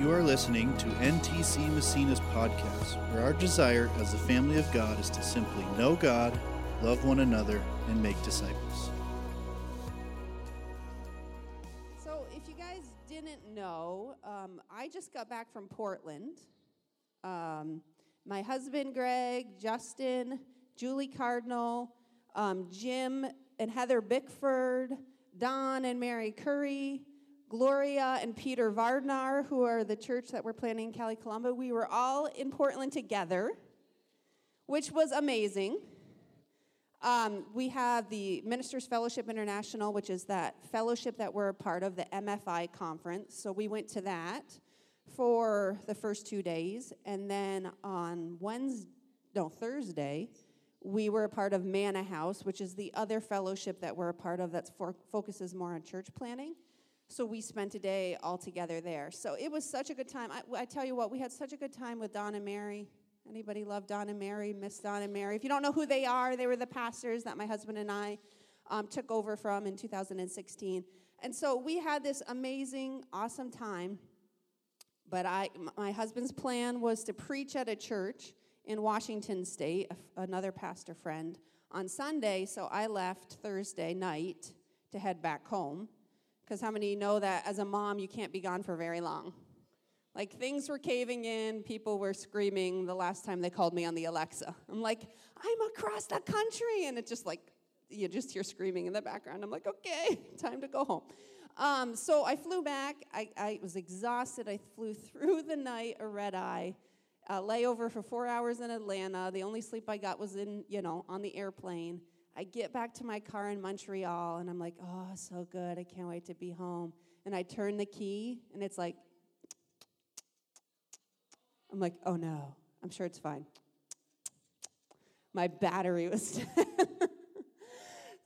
You are listening to NTC Massena's podcast, where our desire as the family of God is to simply know God, love one another, and make disciples. So, if you guys didn't know, um, I just got back from Portland. Um, my husband, Greg, Justin, Julie Cardinal, um, Jim and Heather Bickford, Don and Mary Curry, Gloria and Peter Vardnar, who are the church that we're planning in Cali Colombo. We were all in Portland together, which was amazing. Um, we have the Ministers Fellowship International, which is that fellowship that we're a part of, the MFI conference. So we went to that for the first two days. And then on Wednesday, no, Thursday, we were a part of Manna House, which is the other fellowship that we're a part of that focuses more on church planning. So we spent a day all together there. So it was such a good time. I, I, tell you what, we had such a good time with Don and Mary. Anybody love Don and Mary? Miss Don and Mary? If you don't know who they are, they were the pastors that my husband and I um, took over from in 2016. And so we had this amazing, awesome time. But I, my husband's plan was to preach at a church in Washington State, another pastor friend, on Sunday. So I left Thursday night to head back home. Because how many know that as a mom, you can't be gone for very long? Like things were caving in, people were screaming the last time they called me on the Alexa. I'm like, I'm across the country. And it's just like, you just hear screaming in the background. I'm like, okay, time to go home. Um, so I flew back. I, I was exhausted. I flew through the night, a red eye uh, layover for four hours in Atlanta. The only sleep I got was in, you know, on the airplane. I get back to my car in Montreal and I'm like, oh, so good. I can't wait to be home. And I turn the key and it's like, I'm like, oh no, I'm sure it's fine. My battery was dead.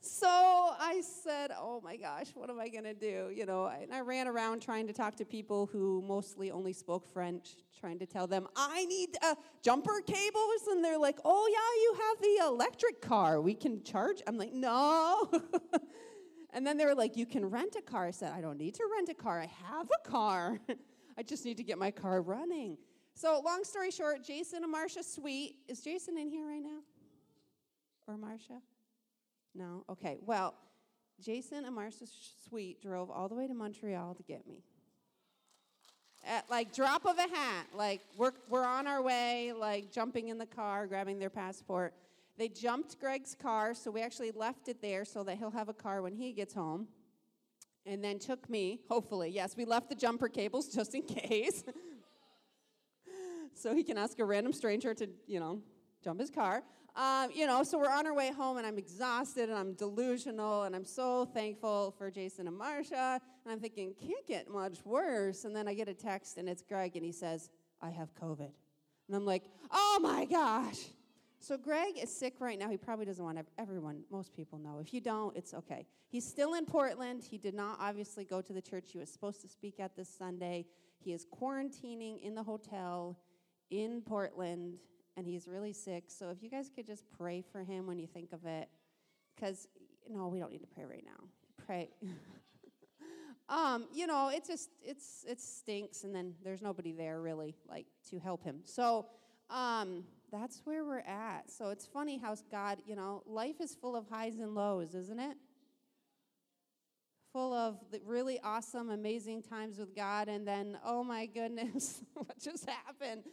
So I said, Oh my gosh, what am I going to do? You know, and I ran around trying to talk to people who mostly only spoke French, trying to tell them, I need uh, jumper cables. And they're like, Oh, yeah, you have the electric car. We can charge. I'm like, No. and then they were like, You can rent a car. I said, I don't need to rent a car. I have a car. I just need to get my car running. So, long story short, Jason and Marcia Sweet. Is Jason in here right now? Or Marcia? No? Okay. Well, Jason and Marcia Sweet drove all the way to Montreal to get me. At like drop of a hat, like we're, we're on our way, like jumping in the car, grabbing their passport. They jumped Greg's car, so we actually left it there so that he'll have a car when he gets home. And then took me, hopefully. Yes, we left the jumper cables just in case. so he can ask a random stranger to, you know, jump his car. Um, you know, so we're on our way home, and I'm exhausted, and I'm delusional, and I'm so thankful for Jason and Marcia. And I'm thinking, can't get much worse. And then I get a text, and it's Greg, and he says, I have COVID. And I'm like, oh my gosh. So Greg is sick right now. He probably doesn't want everyone, most people know. If you don't, it's okay. He's still in Portland. He did not obviously go to the church he was supposed to speak at this Sunday. He is quarantining in the hotel in Portland and he's really sick. So if you guys could just pray for him when you think of it, because no, we don't need to pray right now. Pray. um, you know, it just it's it stinks, and then there's nobody there really like to help him. So um, that's where we're at. So it's funny how God, you know, life is full of highs and lows, isn't it? Full of really awesome, amazing times with God, and then, oh my goodness, what just happened?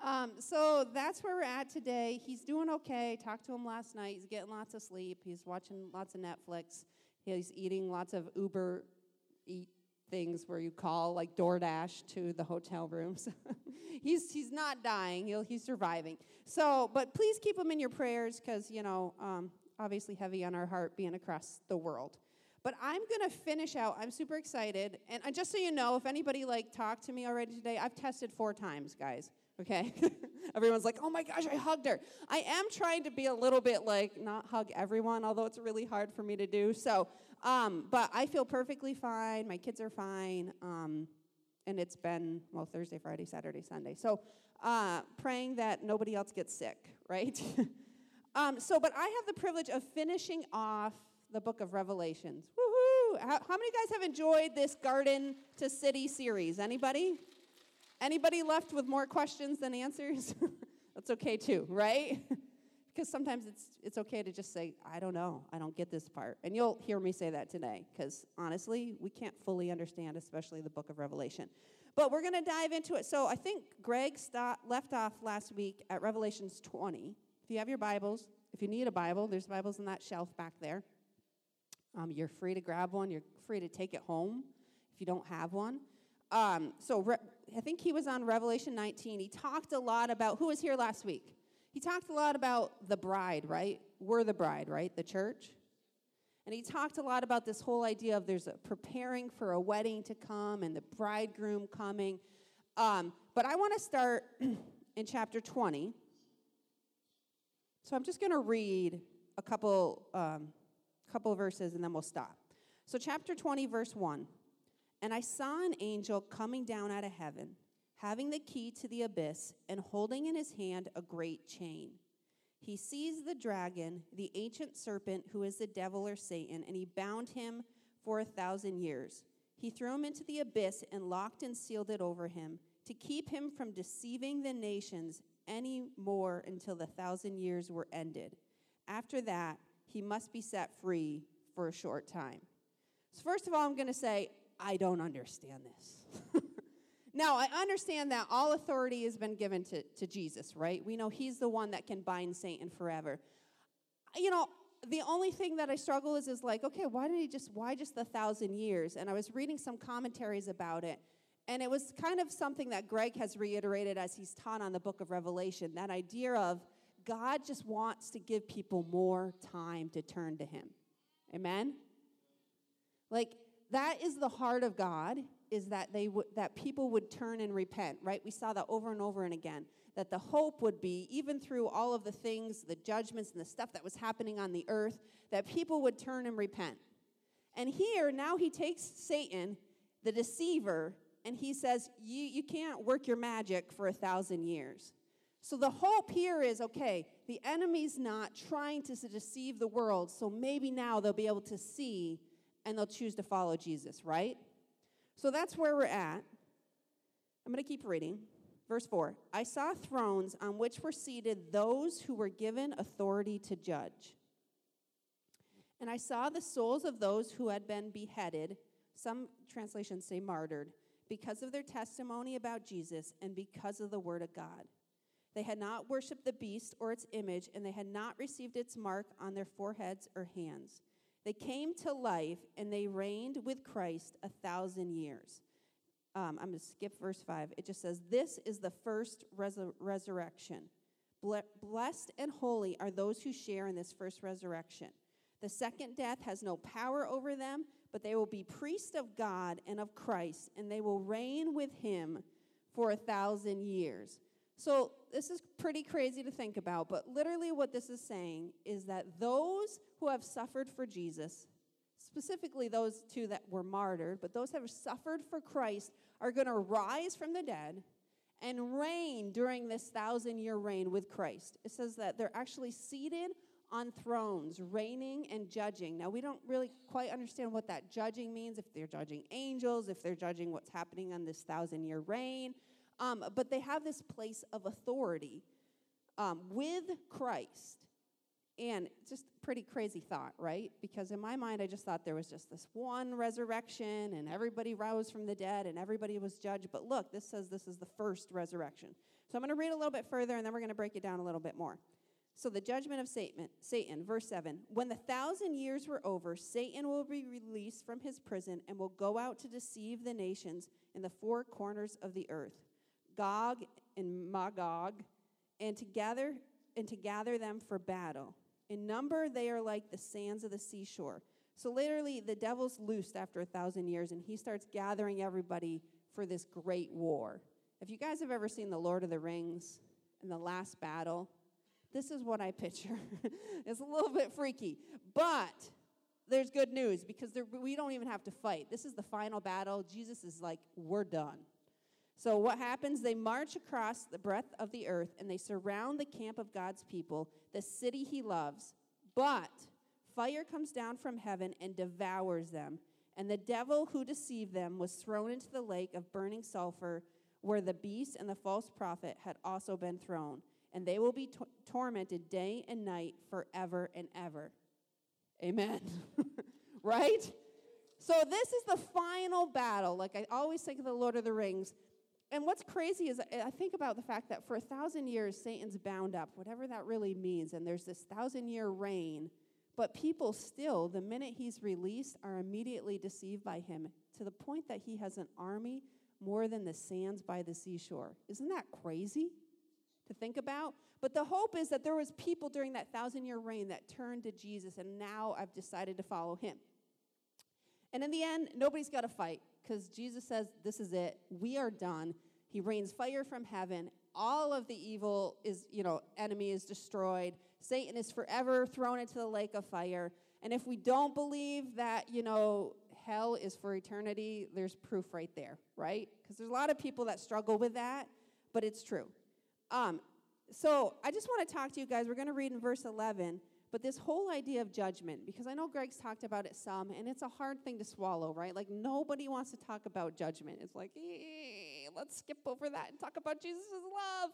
Um, so that's where we're at today. He's doing okay. Talked to him last night. He's getting lots of sleep. He's watching lots of Netflix. He's eating lots of Uber eat things where you call like DoorDash to the hotel rooms. he's he's not dying. He'll, he's surviving. So, but please keep him in your prayers because you know, um, obviously heavy on our heart being across the world. But I'm gonna finish out. I'm super excited, and just so you know, if anybody like talked to me already today, I've tested four times, guys okay? Everyone's like, oh my gosh, I hugged her. I am trying to be a little bit like, not hug everyone, although it's really hard for me to do. So, um, but I feel perfectly fine. My kids are fine. Um, and it's been, well, Thursday, Friday, Saturday, Sunday. So, uh, praying that nobody else gets sick, right? um, so, but I have the privilege of finishing off the book of Revelations. Woohoo! How, how many guys have enjoyed this Garden to City series? Anybody? Anybody left with more questions than answers? That's okay too, right? because sometimes it's it's okay to just say I don't know, I don't get this part. And you'll hear me say that today cuz honestly, we can't fully understand especially the book of Revelation. But we're going to dive into it. So I think Greg st- left off last week at Revelations 20. If you have your Bibles, if you need a Bible, there's Bibles in that shelf back there. Um, you're free to grab one. You're free to take it home if you don't have one. Um, so re- I think he was on Revelation 19. He talked a lot about who was here last week. He talked a lot about the bride, right? We're the bride, right? The church. And he talked a lot about this whole idea of there's preparing for a wedding to come and the bridegroom coming. Um, but I want to start in chapter 20. So I'm just going to read a couple, um, couple verses and then we'll stop. So, chapter 20, verse 1. And I saw an angel coming down out of heaven, having the key to the abyss, and holding in his hand a great chain. He seized the dragon, the ancient serpent, who is the devil or Satan, and he bound him for a thousand years. He threw him into the abyss and locked and sealed it over him to keep him from deceiving the nations any more until the thousand years were ended. After that, he must be set free for a short time. So, first of all, I'm going to say, I don't understand this. now, I understand that all authority has been given to, to Jesus, right? We know he's the one that can bind Satan forever. You know, the only thing that I struggle is is like, okay, why did he just why just the thousand years? And I was reading some commentaries about it, and it was kind of something that Greg has reiterated as he's taught on the book of Revelation, that idea of God just wants to give people more time to turn to him. Amen? Like that is the heart of God is that they would that people would turn and repent, right? We saw that over and over and again. That the hope would be even through all of the things, the judgments and the stuff that was happening on the earth, that people would turn and repent. And here now he takes Satan, the deceiver, and he says, "You you can't work your magic for a thousand years." So the hope here is okay, the enemy's not trying to deceive the world, so maybe now they'll be able to see and they'll choose to follow Jesus, right? So that's where we're at. I'm going to keep reading. Verse 4 I saw thrones on which were seated those who were given authority to judge. And I saw the souls of those who had been beheaded, some translations say martyred, because of their testimony about Jesus and because of the word of God. They had not worshiped the beast or its image, and they had not received its mark on their foreheads or hands. They came to life and they reigned with Christ a thousand years. Um, I'm going to skip verse 5. It just says, This is the first resur- resurrection. Blessed and holy are those who share in this first resurrection. The second death has no power over them, but they will be priests of God and of Christ, and they will reign with him for a thousand years. So, this is pretty crazy to think about, but literally, what this is saying is that those who have suffered for Jesus, specifically those two that were martyred, but those who have suffered for Christ, are going to rise from the dead and reign during this thousand year reign with Christ. It says that they're actually seated on thrones, reigning and judging. Now, we don't really quite understand what that judging means, if they're judging angels, if they're judging what's happening on this thousand year reign. Um, but they have this place of authority um, with Christ. And just pretty crazy thought, right? Because in my mind, I just thought there was just this one resurrection and everybody rose from the dead and everybody was judged. But look, this says this is the first resurrection. So I'm going to read a little bit further and then we're going to break it down a little bit more. So the judgment of Satan, Satan, verse 7 When the thousand years were over, Satan will be released from his prison and will go out to deceive the nations in the four corners of the earth Gog and Magog, and to gather and to gather them for battle. In number, they are like the sands of the seashore. So literally, the devil's loosed after a thousand years, and he starts gathering everybody for this great war. If you guys have ever seen The Lord of the Rings and the last battle, this is what I picture. it's a little bit freaky, but there's good news because there, we don't even have to fight. This is the final battle. Jesus is like, we're done. So, what happens? They march across the breadth of the earth and they surround the camp of God's people, the city he loves. But fire comes down from heaven and devours them. And the devil who deceived them was thrown into the lake of burning sulfur where the beast and the false prophet had also been thrown, and they will be to- tormented day and night forever and ever. Amen. right? So, this is the final battle. Like I always think of the Lord of the Rings. And what's crazy is I think about the fact that for a thousand years, Satan's bound up, whatever that really means, and there's this thousand year reign. But people still, the minute he's released, are immediately deceived by him to the point that he has an army more than the sands by the seashore. Isn't that crazy to think about? But the hope is that there was people during that thousand year reign that turned to Jesus, and now I've decided to follow him. And in the end, nobody's got to fight because Jesus says, This is it. We are done. He rains fire from heaven. All of the evil is, you know, enemy is destroyed. Satan is forever thrown into the lake of fire. And if we don't believe that, you know, hell is for eternity, there's proof right there, right? Because there's a lot of people that struggle with that, but it's true. Um, so I just want to talk to you guys. We're going to read in verse 11, but this whole idea of judgment, because I know Greg's talked about it some, and it's a hard thing to swallow, right? Like nobody wants to talk about judgment. It's like, eh, let's skip over that and talk about Jesus' love,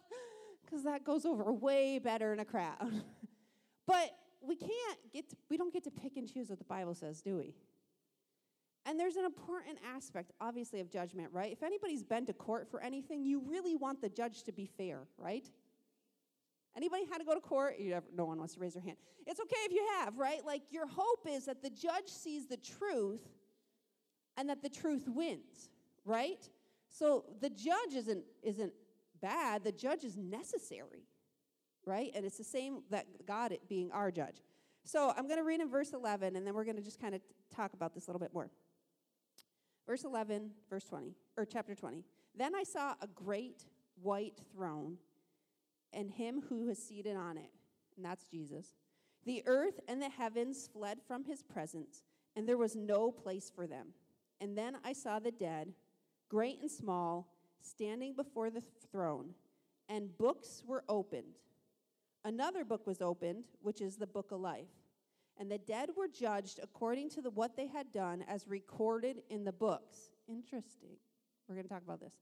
because that goes over way better in a crowd. but we can't get, to, we don't get to pick and choose what the Bible says, do we? And there's an important aspect, obviously, of judgment, right? If anybody's been to court for anything, you really want the judge to be fair, right? Anybody had to go to court? Ever, no one wants to raise their hand. It's okay if you have, right? Like your hope is that the judge sees the truth and that the truth wins, right? So the judge isn't isn't bad. The judge is necessary, right? And it's the same that God being our judge. So I'm going to read in verse 11, and then we're going to just kind of talk about this a little bit more. Verse 11, verse 20, or chapter 20. Then I saw a great white throne and him who was seated on it, and that's Jesus. The earth and the heavens fled from his presence, and there was no place for them. And then I saw the dead, great and small, standing before the throne, and books were opened. Another book was opened, which is the book of life. And the dead were judged according to the, what they had done as recorded in the books. Interesting. We're going to talk about this.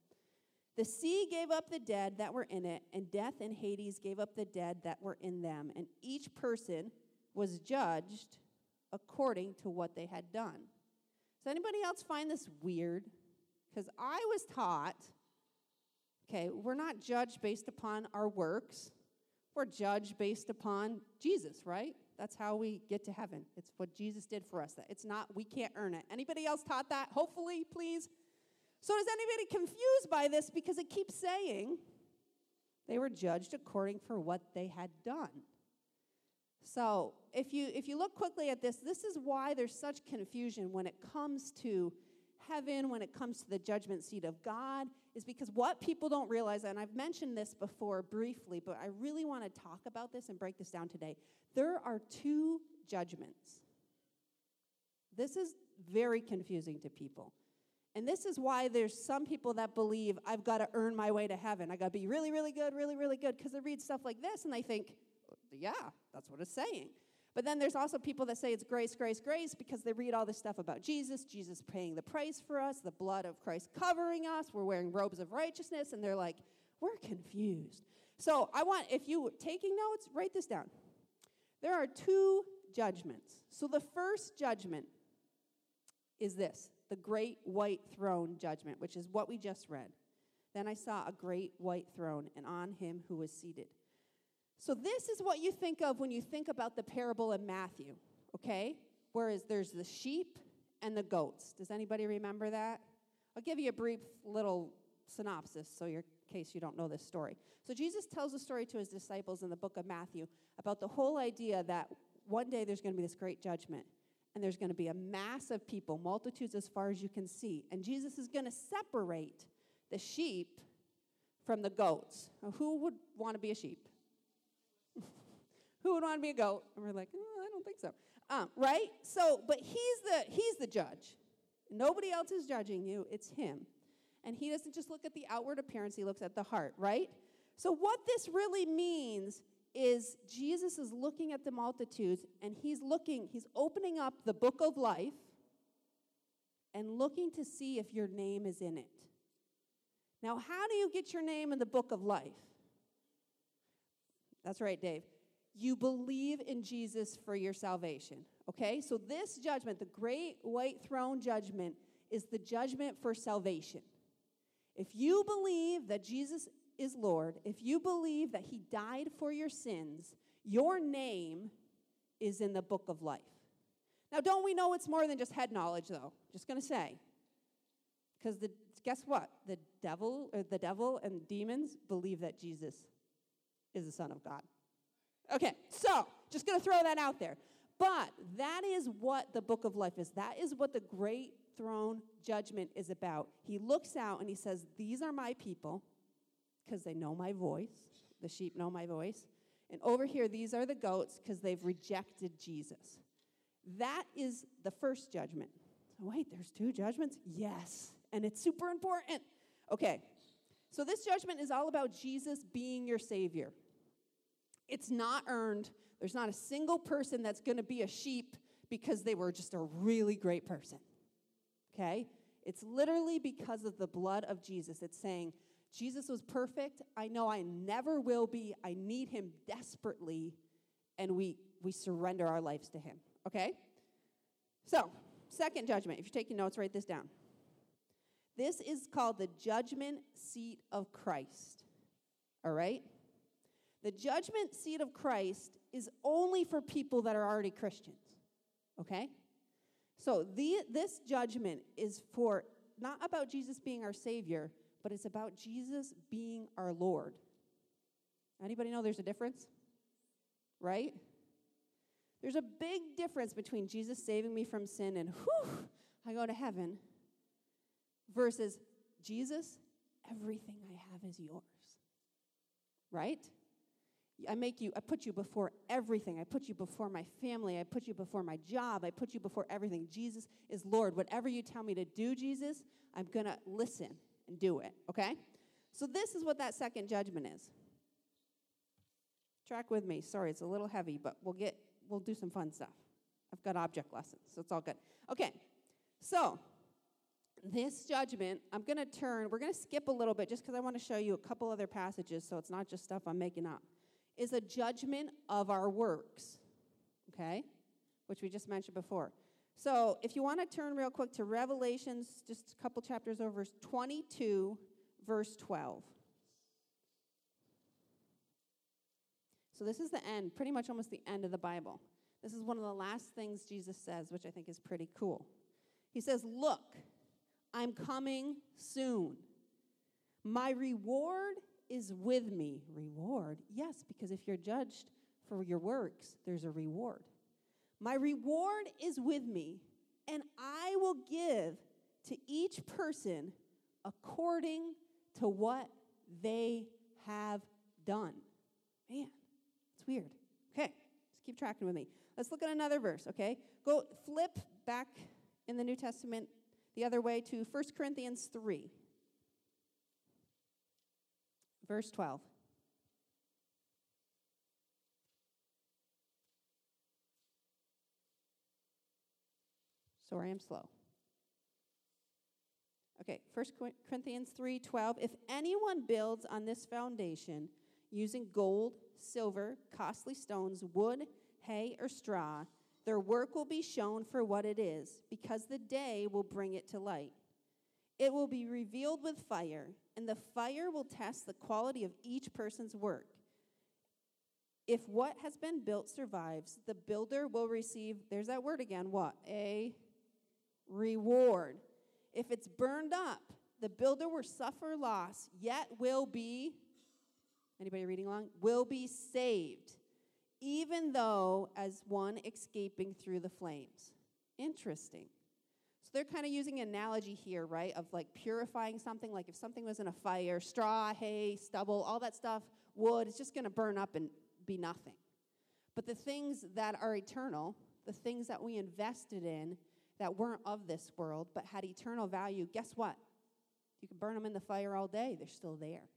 The sea gave up the dead that were in it, and death and Hades gave up the dead that were in them. And each person was judged according to what they had done. Does anybody else find this weird? Because I was taught, okay, we're not judged based upon our works, we're judged based upon Jesus, right? That's how we get to heaven. It's what Jesus did for us. It's not, we can't earn it. Anybody else taught that? Hopefully, please. So, is anybody confused by this? Because it keeps saying they were judged according for what they had done. So, if you if you look quickly at this, this is why there's such confusion when it comes to heaven, when it comes to the judgment seat of God, is because what people don't realize, and I've mentioned this before briefly, but I really want to talk about this and break this down today. There are two judgments. This is very confusing to people. And this is why there's some people that believe I've got to earn my way to heaven. I got to be really, really good, really, really good, because they read stuff like this and they think, yeah, that's what it's saying. But then there's also people that say it's grace, grace, grace because they read all this stuff about Jesus, Jesus paying the price for us, the blood of Christ covering us, we're wearing robes of righteousness, and they're like, we're confused. So I want, if you taking notes, write this down. There are two judgments. So the first judgment is this the great white throne judgment, which is what we just read. Then I saw a great white throne, and on him who was seated. So, this is what you think of when you think about the parable in Matthew, okay? Whereas there's the sheep and the goats. Does anybody remember that? I'll give you a brief little synopsis so in case you don't know this story. So, Jesus tells a story to his disciples in the book of Matthew about the whole idea that one day there's going to be this great judgment and there's going to be a mass of people, multitudes as far as you can see. And Jesus is going to separate the sheep from the goats. Now, who would want to be a sheep? who would want to be a goat? And we're like, oh, I don't think so. Um, right? So, but he's the he's the judge. Nobody else is judging you. It's him. And he doesn't just look at the outward appearance, he looks at the heart, right? So, what this really means is Jesus is looking at the multitudes and he's looking, he's opening up the book of life and looking to see if your name is in it. Now, how do you get your name in the book of life? That's right, Dave. You believe in Jesus for your salvation. Okay? So, this judgment, the great white throne judgment, is the judgment for salvation. If you believe that Jesus is Lord, if you believe that He died for your sins, your name is in the book of life. Now, don't we know it's more than just head knowledge, though? Just going to say. Because the guess what? The devil or the devil and demons believe that Jesus is the Son of God. Okay, so just going to throw that out there. But that is what the book of life is. That is what the great throne judgment is about. He looks out and he says, These are my people because they know my voice. The sheep know my voice. And over here, these are the goats because they've rejected Jesus. That is the first judgment. So, wait, there's two judgments? Yes. And it's super important. Okay. So, this judgment is all about Jesus being your Savior. It's not earned. There's not a single person that's going to be a sheep because they were just a really great person. Okay? It's literally because of the blood of Jesus. It's saying, Jesus was perfect. I know I never will be. I need him desperately. And we, we surrender our lives to him. Okay? So, second judgment. If you're taking notes, write this down. This is called the judgment seat of Christ. All right? The judgment seat of Christ is only for people that are already Christians. Okay? So the, this judgment is for not about Jesus being our Savior, but it's about Jesus being our Lord. Anybody know there's a difference? Right? There's a big difference between Jesus saving me from sin and whew, I go to heaven versus Jesus, everything I have is yours. Right? I make you, I put you before everything. I put you before my family. I put you before my job. I put you before everything. Jesus is Lord. Whatever you tell me to do, Jesus, I'm going to listen and do it, okay? So this is what that second judgment is. Track with me. Sorry, it's a little heavy, but we'll get we'll do some fun stuff. I've got object lessons, so it's all good. Okay. So, this judgment, I'm going to turn, we're going to skip a little bit just because I want to show you a couple other passages so it's not just stuff I'm making up is a judgment of our works, okay? Which we just mentioned before. So if you want to turn real quick to Revelations, just a couple chapters over, 22, verse 12. So this is the end, pretty much almost the end of the Bible. This is one of the last things Jesus says, which I think is pretty cool. He says, Look, I'm coming soon. My reward is with me. Reward? Yes, because if you're judged for your works, there's a reward. My reward is with me, and I will give to each person according to what they have done. Man, it's weird. Okay, just keep tracking with me. Let's look at another verse, okay? Go flip back in the New Testament the other way to 1 Corinthians 3. Verse 12. Sorry, I'm slow. Okay, 1 Corinthians 3:12 If anyone builds on this foundation using gold, silver, costly stones, wood, hay, or straw, their work will be shown for what it is, because the day will bring it to light. It will be revealed with fire, and the fire will test the quality of each person's work. If what has been built survives, the builder will receive, there's that word again, what? A reward. If it's burned up, the builder will suffer loss, yet will be, anybody reading along? Will be saved, even though as one escaping through the flames. Interesting. So they're kind of using an analogy here, right, of like purifying something. Like if something was in a fire, straw, hay, stubble, all that stuff, wood, it's just going to burn up and be nothing. But the things that are eternal, the things that we invested in that weren't of this world but had eternal value, guess what? You can burn them in the fire all day, they're still there.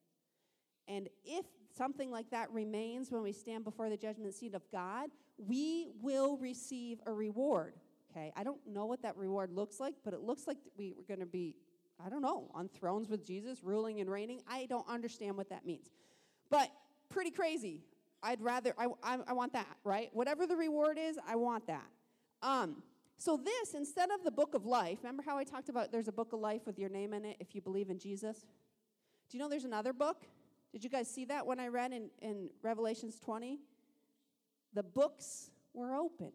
And if something like that remains when we stand before the judgment seat of God, we will receive a reward. Okay, I don't know what that reward looks like, but it looks like we, are going to be I don't know, on thrones with Jesus, ruling and reigning. I don't understand what that means. But pretty crazy. I'd rather, I, I, I want that, right? Whatever the reward is, I want that. Um, so, this, instead of the book of life, remember how I talked about there's a book of life with your name in it if you believe in Jesus? Do you know there's another book? Did you guys see that when I read in, in Revelations 20? The books were open.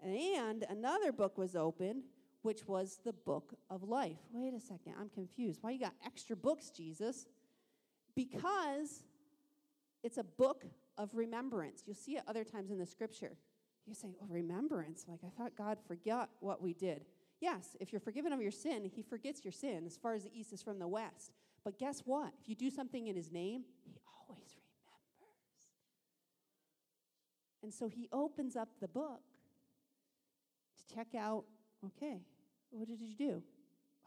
And another book was open, which was the book of life. Wait a second, I'm confused. Why you got extra books, Jesus? Because it's a book of remembrance. You'll see it other times in the scripture. You say, oh, remembrance. Like, I thought God forgot what we did. Yes, if you're forgiven of your sin, He forgets your sin as far as the east is from the west. But guess what? If you do something in His name, He always remembers. And so He opens up the book to check out okay, what did you do?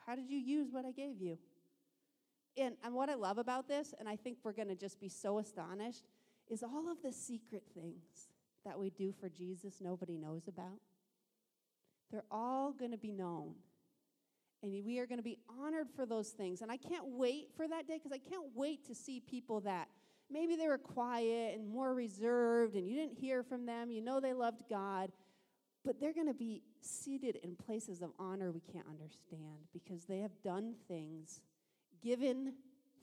How did you use what I gave you? And, and what I love about this, and I think we're going to just be so astonished, is all of the secret things that we do for Jesus nobody knows about. They're all going to be known. And we are going to be honored for those things. And I can't wait for that day because I can't wait to see people that maybe they were quiet and more reserved and you didn't hear from them. You know they loved God. But they're going to be seated in places of honor we can't understand because they have done things, given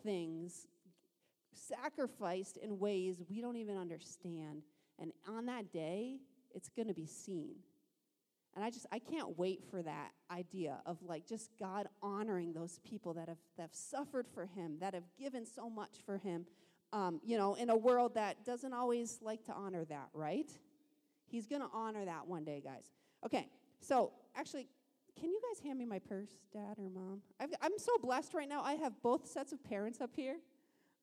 things, sacrificed in ways we don't even understand. And on that day, it's going to be seen. And I just, I can't wait for that idea of like just God honoring those people that have, that have suffered for Him, that have given so much for Him, um, you know, in a world that doesn't always like to honor that, right? He's going to honor that one day, guys. Okay, so actually, can you guys hand me my purse, Dad or Mom? i am so blessed right now. I have both sets of parents up here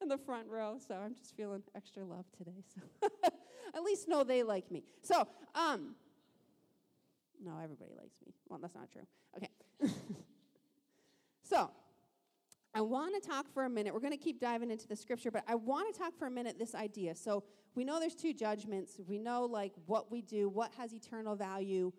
in the front row, so I'm just feeling extra love today. So at least know they like me. So, um, no, everybody likes me. Well, that's not true. Okay. so, I want to talk for a minute. We're going to keep diving into the scripture, but I want to talk for a minute this idea. So, we know there's two judgments. We know like what we do, what has eternal value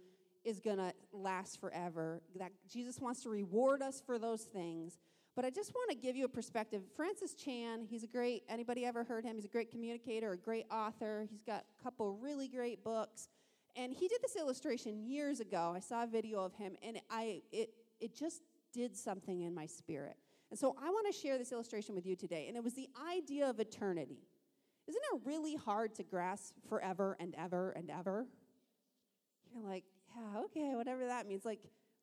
is going to last forever. That Jesus wants to reward us for those things. But I just want to give you a perspective. Francis Chan, he's a great, anybody ever heard him? He's a great communicator, a great author. He's got a couple really great books. And he did this illustration years ago. I saw a video of him and I it it just did something in my spirit. And so I want to share this illustration with you today. And it was the idea of eternity. Isn't it really hard to grasp forever and ever and ever? You're like, yeah, okay, whatever that means. Like,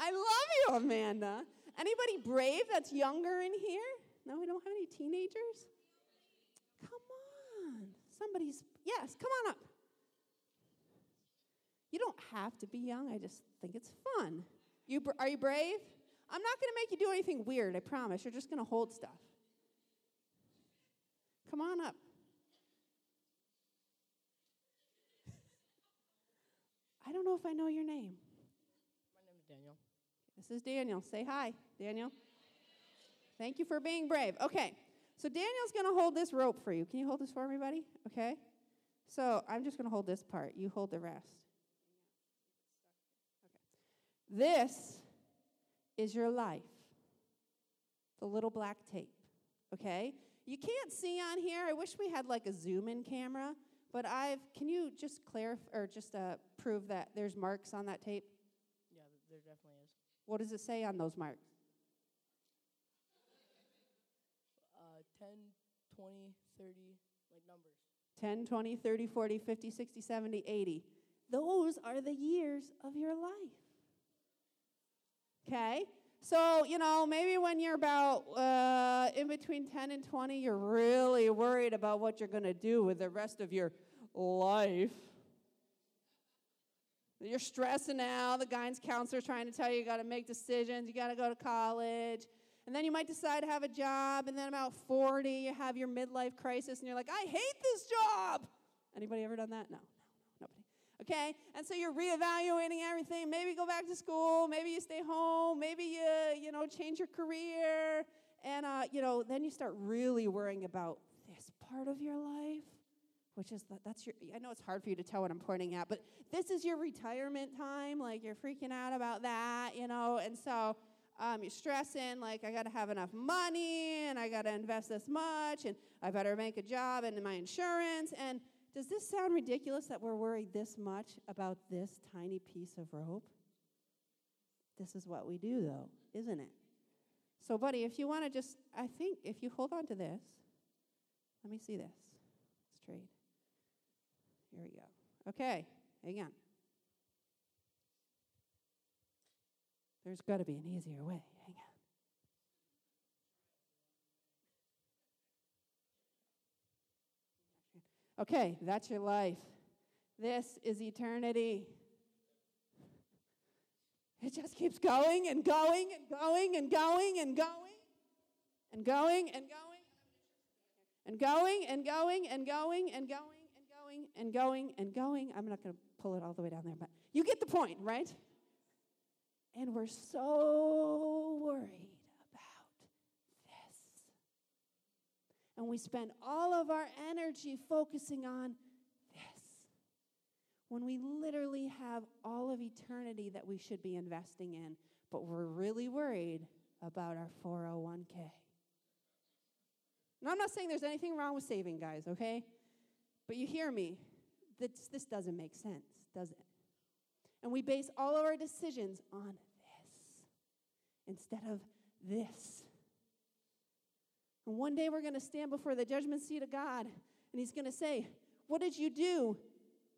I love you, Amanda. Anybody brave that's younger in here? No, we don't have any teenagers? Come on. Somebody's, yes, come on up. You don't have to be young. I just think it's fun. You, are you brave? I'm not going to make you do anything weird, I promise. You're just going to hold stuff. Come on up. I don't know if I know your name. My name is Daniel. This is Daniel. Say hi, Daniel. Thank you for being brave. Okay, so Daniel's going to hold this rope for you. Can you hold this for me, buddy? Okay. So I'm just going to hold this part. You hold the rest. Okay. This is your life. The little black tape. Okay? You can't see on here. I wish we had like a zoom in camera, but I've can you just clarify or just uh, prove that there's marks on that tape? Yeah, there definitely is. What does it say on those marks? Uh, 10, 20, 30, like numbers. 10, 20, 30, 40, 50, 60, 70, 80. Those are the years of your life. Okay? So, you know, maybe when you're about uh, in between 10 and 20, you're really worried about what you're going to do with the rest of your life. You're stressing out. The guidance counselor's trying to tell you you got to make decisions. You got to go to college. And then you might decide to have a job, and then about 40, you have your midlife crisis, and you're like, I hate this job. Anybody ever done that? No, no, nobody. Okay? And so you're reevaluating everything. Maybe go back to school, maybe you stay home, maybe you, you know, change your career. And, uh, you know, then you start really worrying about this part of your life which is that that's your i know it's hard for you to tell what i'm pointing at but this is your retirement time like you're freaking out about that you know? And so um, you're stressing like i got to have enough money and i got to invest this much and i better make a job and my insurance. And does this sound ridiculous that we're worried this much about this tiny piece of rope? This is what we do though isn't it? So buddy if you want to just i think if you hold on to this let me see this. Let's trade here we go. Okay, hang on. There's got to be an easier way. Hang on. Okay, that's your life. This is eternity. It just keeps going and going and going and going and going and going and going and going and going and going and going going and going and going. I'm not going to pull it all the way down there, but you get the point, right? And we're so worried about this. And we spend all of our energy focusing on this. When we literally have all of eternity that we should be investing in, but we're really worried about our 401k. Now, I'm not saying there's anything wrong with saving, guys, okay? But you hear me. This, this doesn't make sense, does it? And we base all of our decisions on this instead of this. And one day we're going to stand before the judgment seat of God, and He's going to say, What did you do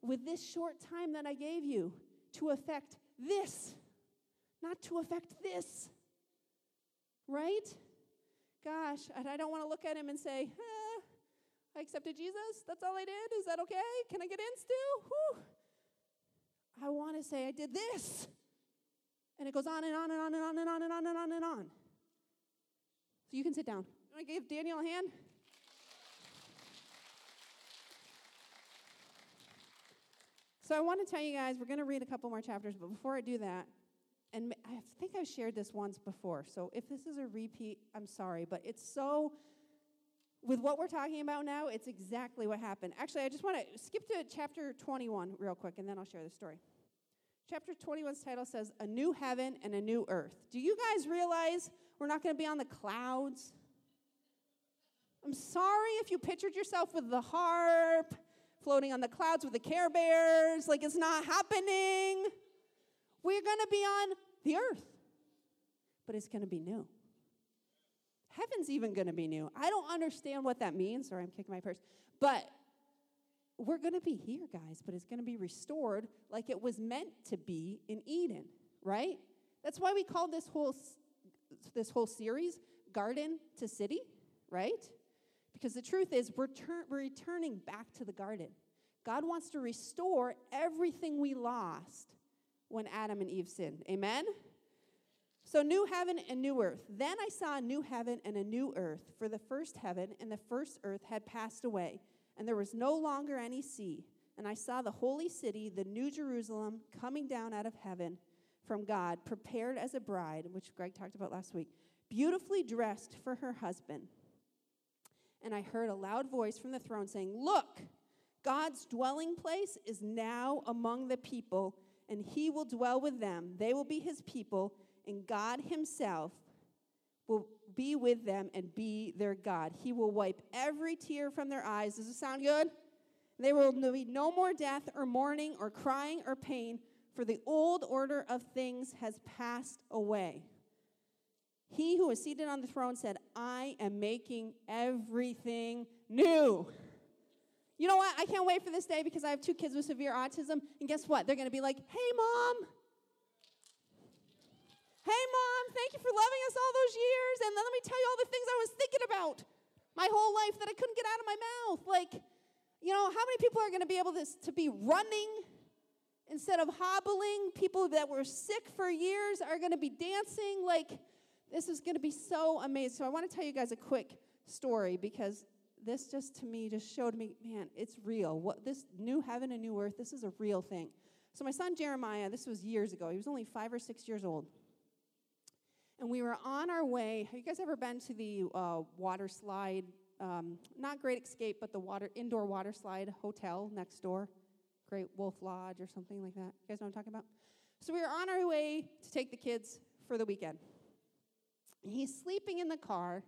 with this short time that I gave you to affect this, not to affect this? Right? Gosh, I don't want to look at Him and say, I accepted Jesus. That's all I did. Is that okay? Can I get in still? Whew. I want to say I did this. And it goes on and on and on and on and on and on and on and on. So you can sit down. You want to give Daniel a hand? So I want to tell you guys, we're going to read a couple more chapters, but before I do that, and I think I've shared this once before, so if this is a repeat, I'm sorry, but it's so with what we're talking about now, it's exactly what happened. Actually, I just want to skip to chapter 21 real quick, and then I'll share the story. Chapter 21's title says, A New Heaven and a New Earth. Do you guys realize we're not going to be on the clouds? I'm sorry if you pictured yourself with the harp, floating on the clouds with the care bears. Like, it's not happening. We're going to be on the earth, but it's going to be new. Heaven's even going to be new. I don't understand what that means. Sorry, I'm kicking my purse. But we're going to be here, guys, but it's going to be restored like it was meant to be in Eden, right? That's why we call this whole this whole series Garden to City, right? Because the truth is we're, we're returning back to the garden. God wants to restore everything we lost when Adam and Eve sinned. Amen? So, new heaven and new earth. Then I saw a new heaven and a new earth, for the first heaven and the first earth had passed away, and there was no longer any sea. And I saw the holy city, the new Jerusalem, coming down out of heaven from God, prepared as a bride, which Greg talked about last week, beautifully dressed for her husband. And I heard a loud voice from the throne saying, Look, God's dwelling place is now among the people, and he will dwell with them. They will be his people and God Himself will be with them and be their God. He will wipe every tear from their eyes. Does it sound good? There will be no more death or mourning or crying or pain, for the old order of things has passed away. He who is seated on the throne said, I am making everything new. You know what? I can't wait for this day because I have two kids with severe autism. And guess what? They're going to be like, hey, mom, Hey, mom, thank you for loving us all those years. And then let me tell you all the things I was thinking about my whole life that I couldn't get out of my mouth. Like, you know, how many people are going to be able to, to be running instead of hobbling? People that were sick for years are going to be dancing. Like, This is going to be so amazing. So I want to tell you guys a quick story because this just to me just showed me, man, it's real. What this new heaven and new earth, this is a real thing. So my son Jeremiah, this was years ago. He was only five or six years old. And we were on our way. Have you guys ever been to the uh, water slide? Um, not Great Escape, but the water indoor water slide hotel next door, Great Wolf Lodge or something like that. You guys know what I'm talking about? So we were on our way to take the kids for the weekend. He's sleeping in the car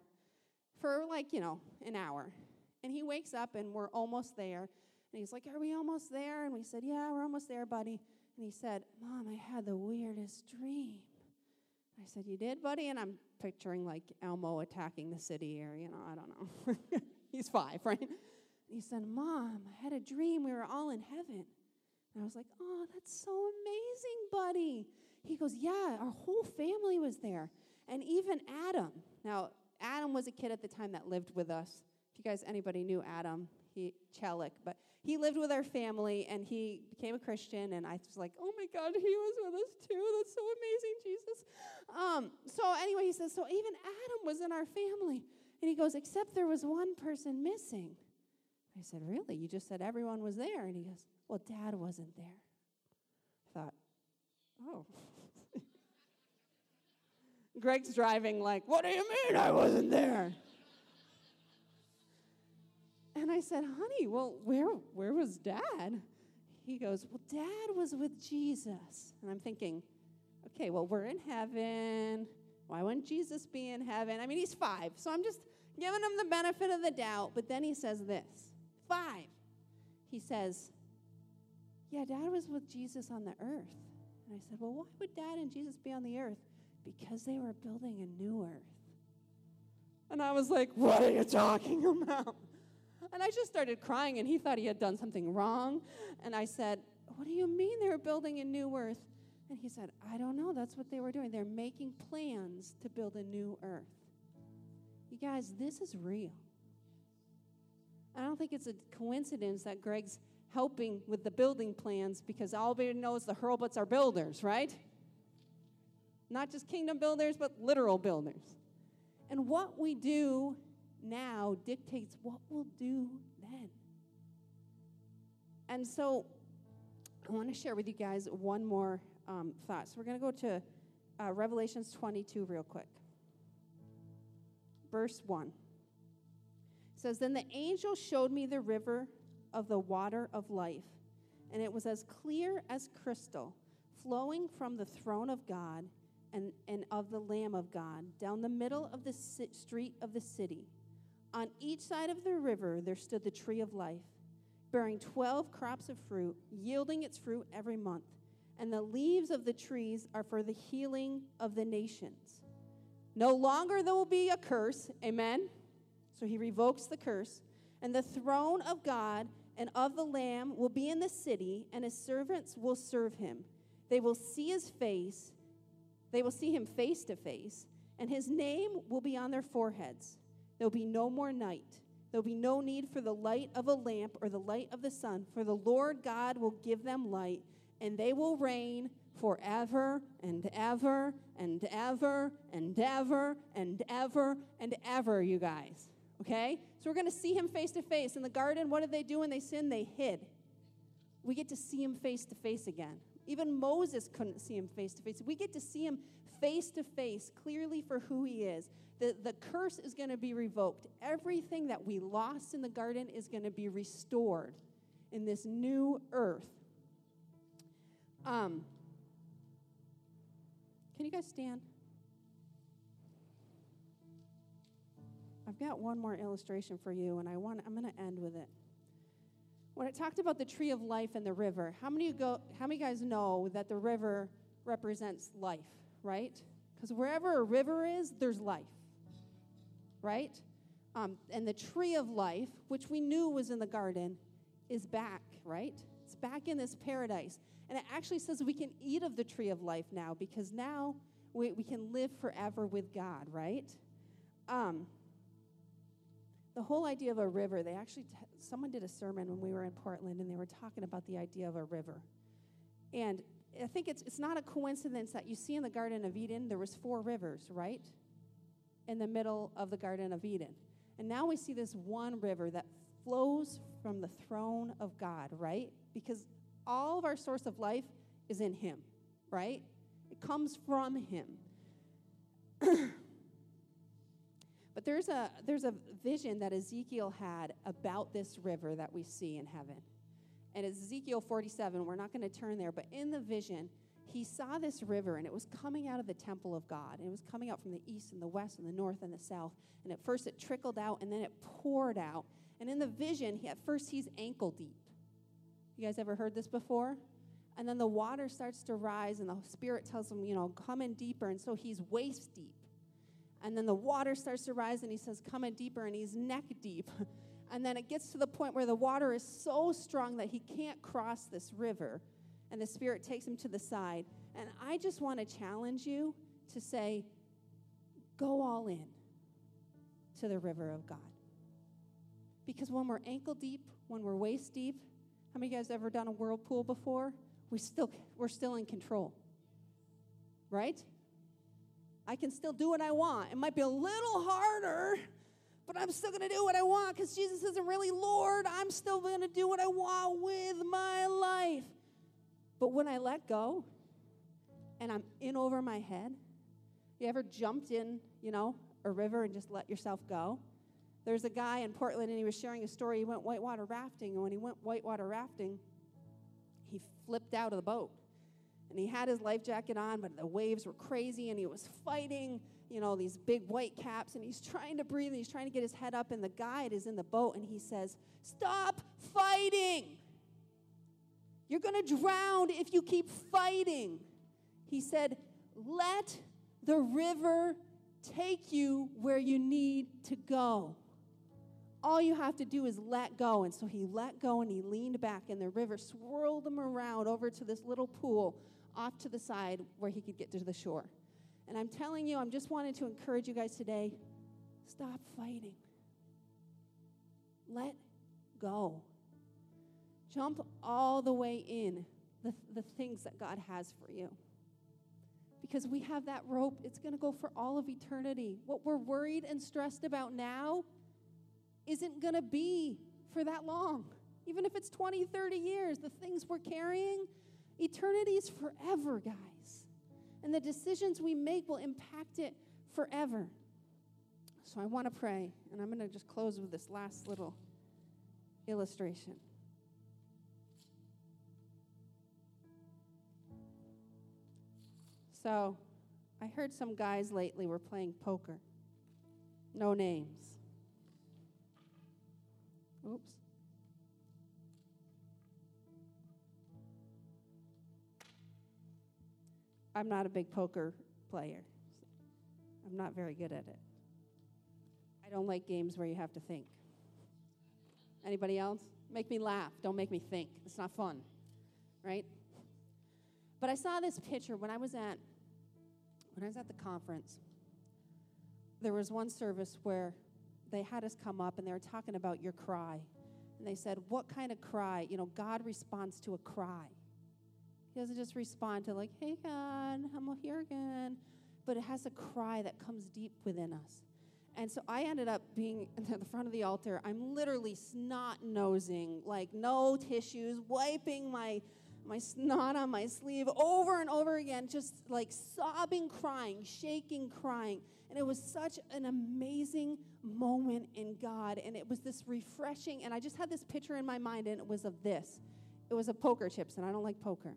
for like, you know, an hour. And he wakes up and we're almost there. And he's like, Are we almost there? And we said, Yeah, we're almost there, buddy. And he said, Mom, I had the weirdest dream. I said, You did, buddy? And I'm picturing like Elmo attacking the city or, you know, I don't know. He's five, right? He said, Mom, I had a dream we were all in heaven. And I was like, Oh, that's so amazing, buddy. He goes, Yeah, our whole family was there. And even Adam. Now, Adam was a kid at the time that lived with us. If you guys, anybody knew Adam, he, Chelik, but he lived with our family and he became a Christian. And I was like, oh my God, he was with us too. That's so amazing, Jesus. Um, so, anyway, he says, so even Adam was in our family. And he goes, except there was one person missing. I said, really? You just said everyone was there. And he goes, well, dad wasn't there. I thought, oh. Greg's driving, like, What do you mean I wasn't there? And I said, Honey, well, where, where was dad? He goes, Well, dad was with Jesus. And I'm thinking, Okay, well, we're in heaven. Why wouldn't Jesus be in heaven? I mean, he's five, so I'm just giving him the benefit of the doubt. But then he says this five. He says, Yeah, dad was with Jesus on the earth. And I said, Well, why would dad and Jesus be on the earth? because they were building a new earth. And I was like, What are you talking about? And I just started crying, and he thought he had done something wrong. And I said, What do you mean they were building a new earth? And he said, I don't know. That's what they were doing. They're making plans to build a new earth. You guys, this is real. I don't think it's a coincidence that Greg's helping with the building plans because all everybody knows the Hurlbuts are builders, right? Not just kingdom builders, but literal builders. And what we do now dictates what we'll do then. And so I want to share with you guys one more um, thought. So we're going to go to uh, Revelations 22 real quick. Verse 1 it says, Then the angel showed me the river of the water of life, and it was as clear as crystal, flowing from the throne of God and, and of the Lamb of God down the middle of the si- street of the city. On each side of the river there stood the tree of life, bearing 12 crops of fruit, yielding its fruit every month. And the leaves of the trees are for the healing of the nations. No longer there will be a curse. Amen. So he revokes the curse. And the throne of God and of the Lamb will be in the city, and his servants will serve him. They will see his face they will see him face to face, and his name will be on their foreheads. There'll be no more night. There'll be no need for the light of a lamp or the light of the sun, for the Lord God will give them light, and they will reign forever and ever and ever and ever and ever and ever, you guys. Okay? So we're going to see him face to face. In the garden, what did they do when they sinned? They hid. We get to see him face to face again. Even Moses couldn't see him face to face. We get to see him face to face clearly for who he is. The, the curse is going to be revoked. Everything that we lost in the garden is going to be restored in this new earth. Um, can you guys stand? I've got one more illustration for you, and I want, I'm going to end with it. When it talked about the tree of life and the river, how many, go, how many guys know that the river represents life, right? Because wherever a river is, there's life, right? Um, and the tree of life, which we knew was in the garden, is back, right? It's back in this paradise. And it actually says we can eat of the tree of life now because now we, we can live forever with God, right? Um, the whole idea of a river, they actually, t- someone did a sermon when we were in Portland and they were talking about the idea of a river. And I think it's, it's not a coincidence that you see in the Garden of Eden, there was four rivers, right? in the middle of the Garden of Eden. And now we see this one river that flows from the throne of God, right? Because all of our source of life is in Him, right? It comes from Him. but there's a, there's a vision that Ezekiel had about this river that we see in heaven. And Ezekiel 47. We're not going to turn there, but in the vision, he saw this river and it was coming out of the temple of God. And it was coming out from the east and the west and the north and the south. And at first it trickled out and then it poured out. And in the vision, he, at first he's ankle deep. You guys ever heard this before? And then the water starts to rise and the spirit tells him, you know, come in deeper. And so he's waist deep. And then the water starts to rise and he says, come in deeper. And he's neck deep. and then it gets to the point where the water is so strong that he can't cross this river and the Spirit takes him to the side. And I just want to challenge you to say, go all in to the river of God. Because when we're ankle deep, when we're waist deep, how many of you guys ever done a whirlpool before? We still, we're still in control. Right? I can still do what I want. It might be a little harder, but I'm still going to do what I want because Jesus isn't really Lord. I'm still going to do what I want with my life. But when I let go and I'm in over my head, you ever jumped in, you know, a river and just let yourself go? There's a guy in Portland and he was sharing a story. He went whitewater rafting, and when he went whitewater rafting, he flipped out of the boat. And he had his life jacket on, but the waves were crazy, and he was fighting, you know, these big white caps, and he's trying to breathe, and he's trying to get his head up, and the guide is in the boat, and he says, Stop fighting! You're going to drown if you keep fighting. He said, Let the river take you where you need to go. All you have to do is let go. And so he let go and he leaned back, and the river swirled him around over to this little pool off to the side where he could get to the shore. And I'm telling you, I'm just wanting to encourage you guys today stop fighting. Let go. Jump all the way in the, the things that God has for you. Because we have that rope, it's going to go for all of eternity. What we're worried and stressed about now isn't going to be for that long. Even if it's 20, 30 years, the things we're carrying, eternity is forever, guys. And the decisions we make will impact it forever. So I want to pray, and I'm going to just close with this last little illustration. So I heard some guys lately were playing poker. No names. I'm not a big poker player. I'm not very good at it. I don't like games where you have to think. Anybody else? Make me laugh. Don't make me think. It's not fun, right? But I saw this picture when I was at when I was at the conference, there was one service where they had us come up and they were talking about your cry. And they said, What kind of cry? You know, God responds to a cry. He doesn't just respond to, like, hey, God, I'm here again. But it has a cry that comes deep within us. And so I ended up being at the front of the altar. I'm literally snot nosing, like no tissues, wiping my my snot on my sleeve over and over again, just like sobbing, crying, shaking, crying. And it was such an amazing moment in God. And it was this refreshing. And I just had this picture in my mind, and it was of this it was of poker chips, and I don't like poker.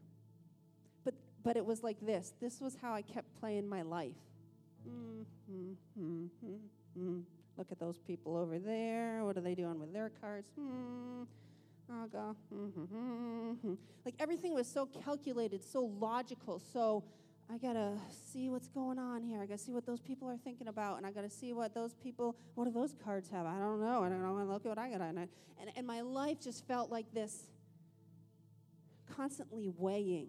But, it was like this this was how I kept playing my life. Mm-hmm, mm-hmm, mm-hmm. Look at those people over there. What are they doing with their cards? Hmm. I'll go. Mm-hmm. Like everything was so calculated, so logical, so I gotta see what's going on here. I gotta see what those people are thinking about, and I gotta see what those people, what do those cards have? I don't know. And I don't know. Look at what I got. And, and my life just felt like this constantly weighing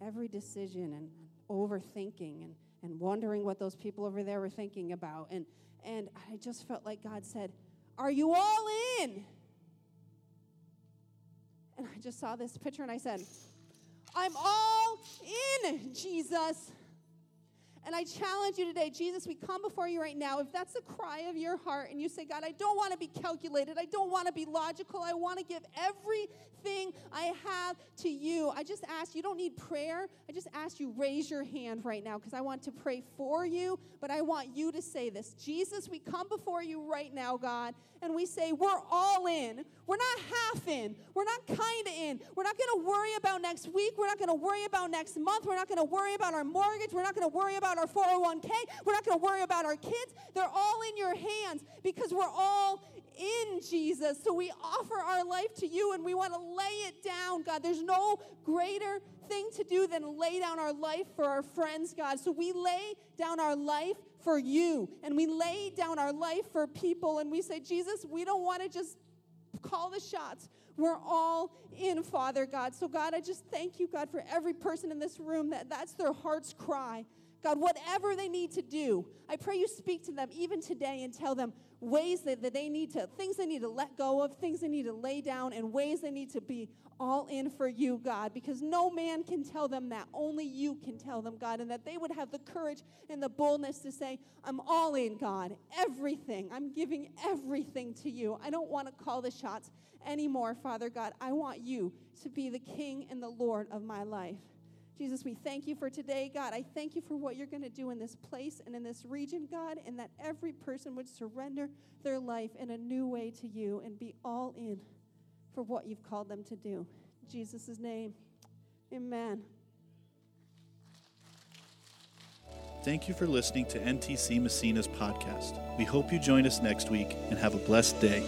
every decision and overthinking and, and wondering what those people over there were thinking about. And, and I just felt like God said, Are you all in? And I just saw this picture and I said, I'm all in, Jesus. And I challenge you today, Jesus, we come before you right now. If that's the cry of your heart and you say, God, I don't want to be calculated, I don't want to be logical, I want to give everything I have to you. I just ask, you don't need prayer. I just ask you, raise your hand right now because I want to pray for you, but I want you to say this Jesus, we come before you right now, God, and we say, we're all in. We're not half in. We're not kind of in. We're not going to worry about next week. We're not going to worry about next month. We're not going to worry about our mortgage. We're not going to worry about our 401k. We're not going to worry about our kids. They're all in your hands because we're all in Jesus. So we offer our life to you and we want to lay it down, God. There's no greater thing to do than lay down our life for our friends, God. So we lay down our life for you and we lay down our life for people and we say, Jesus, we don't want to just call the shots. We're all in, Father God. So, God, I just thank you, God, for every person in this room that that's their heart's cry. God, whatever they need to do, I pray you speak to them even today and tell them ways that, that they need to, things they need to let go of, things they need to lay down, and ways they need to be all in for you, God, because no man can tell them that. Only you can tell them, God, and that they would have the courage and the boldness to say, I'm all in, God. Everything. I'm giving everything to you. I don't want to call the shots anymore, Father God. I want you to be the King and the Lord of my life. Jesus, we thank you for today, God. I thank you for what you're going to do in this place and in this region, God, and that every person would surrender their life in a new way to you and be all in for what you've called them to do. In Jesus' name, amen. Thank you for listening to NTC Massena's podcast. We hope you join us next week and have a blessed day.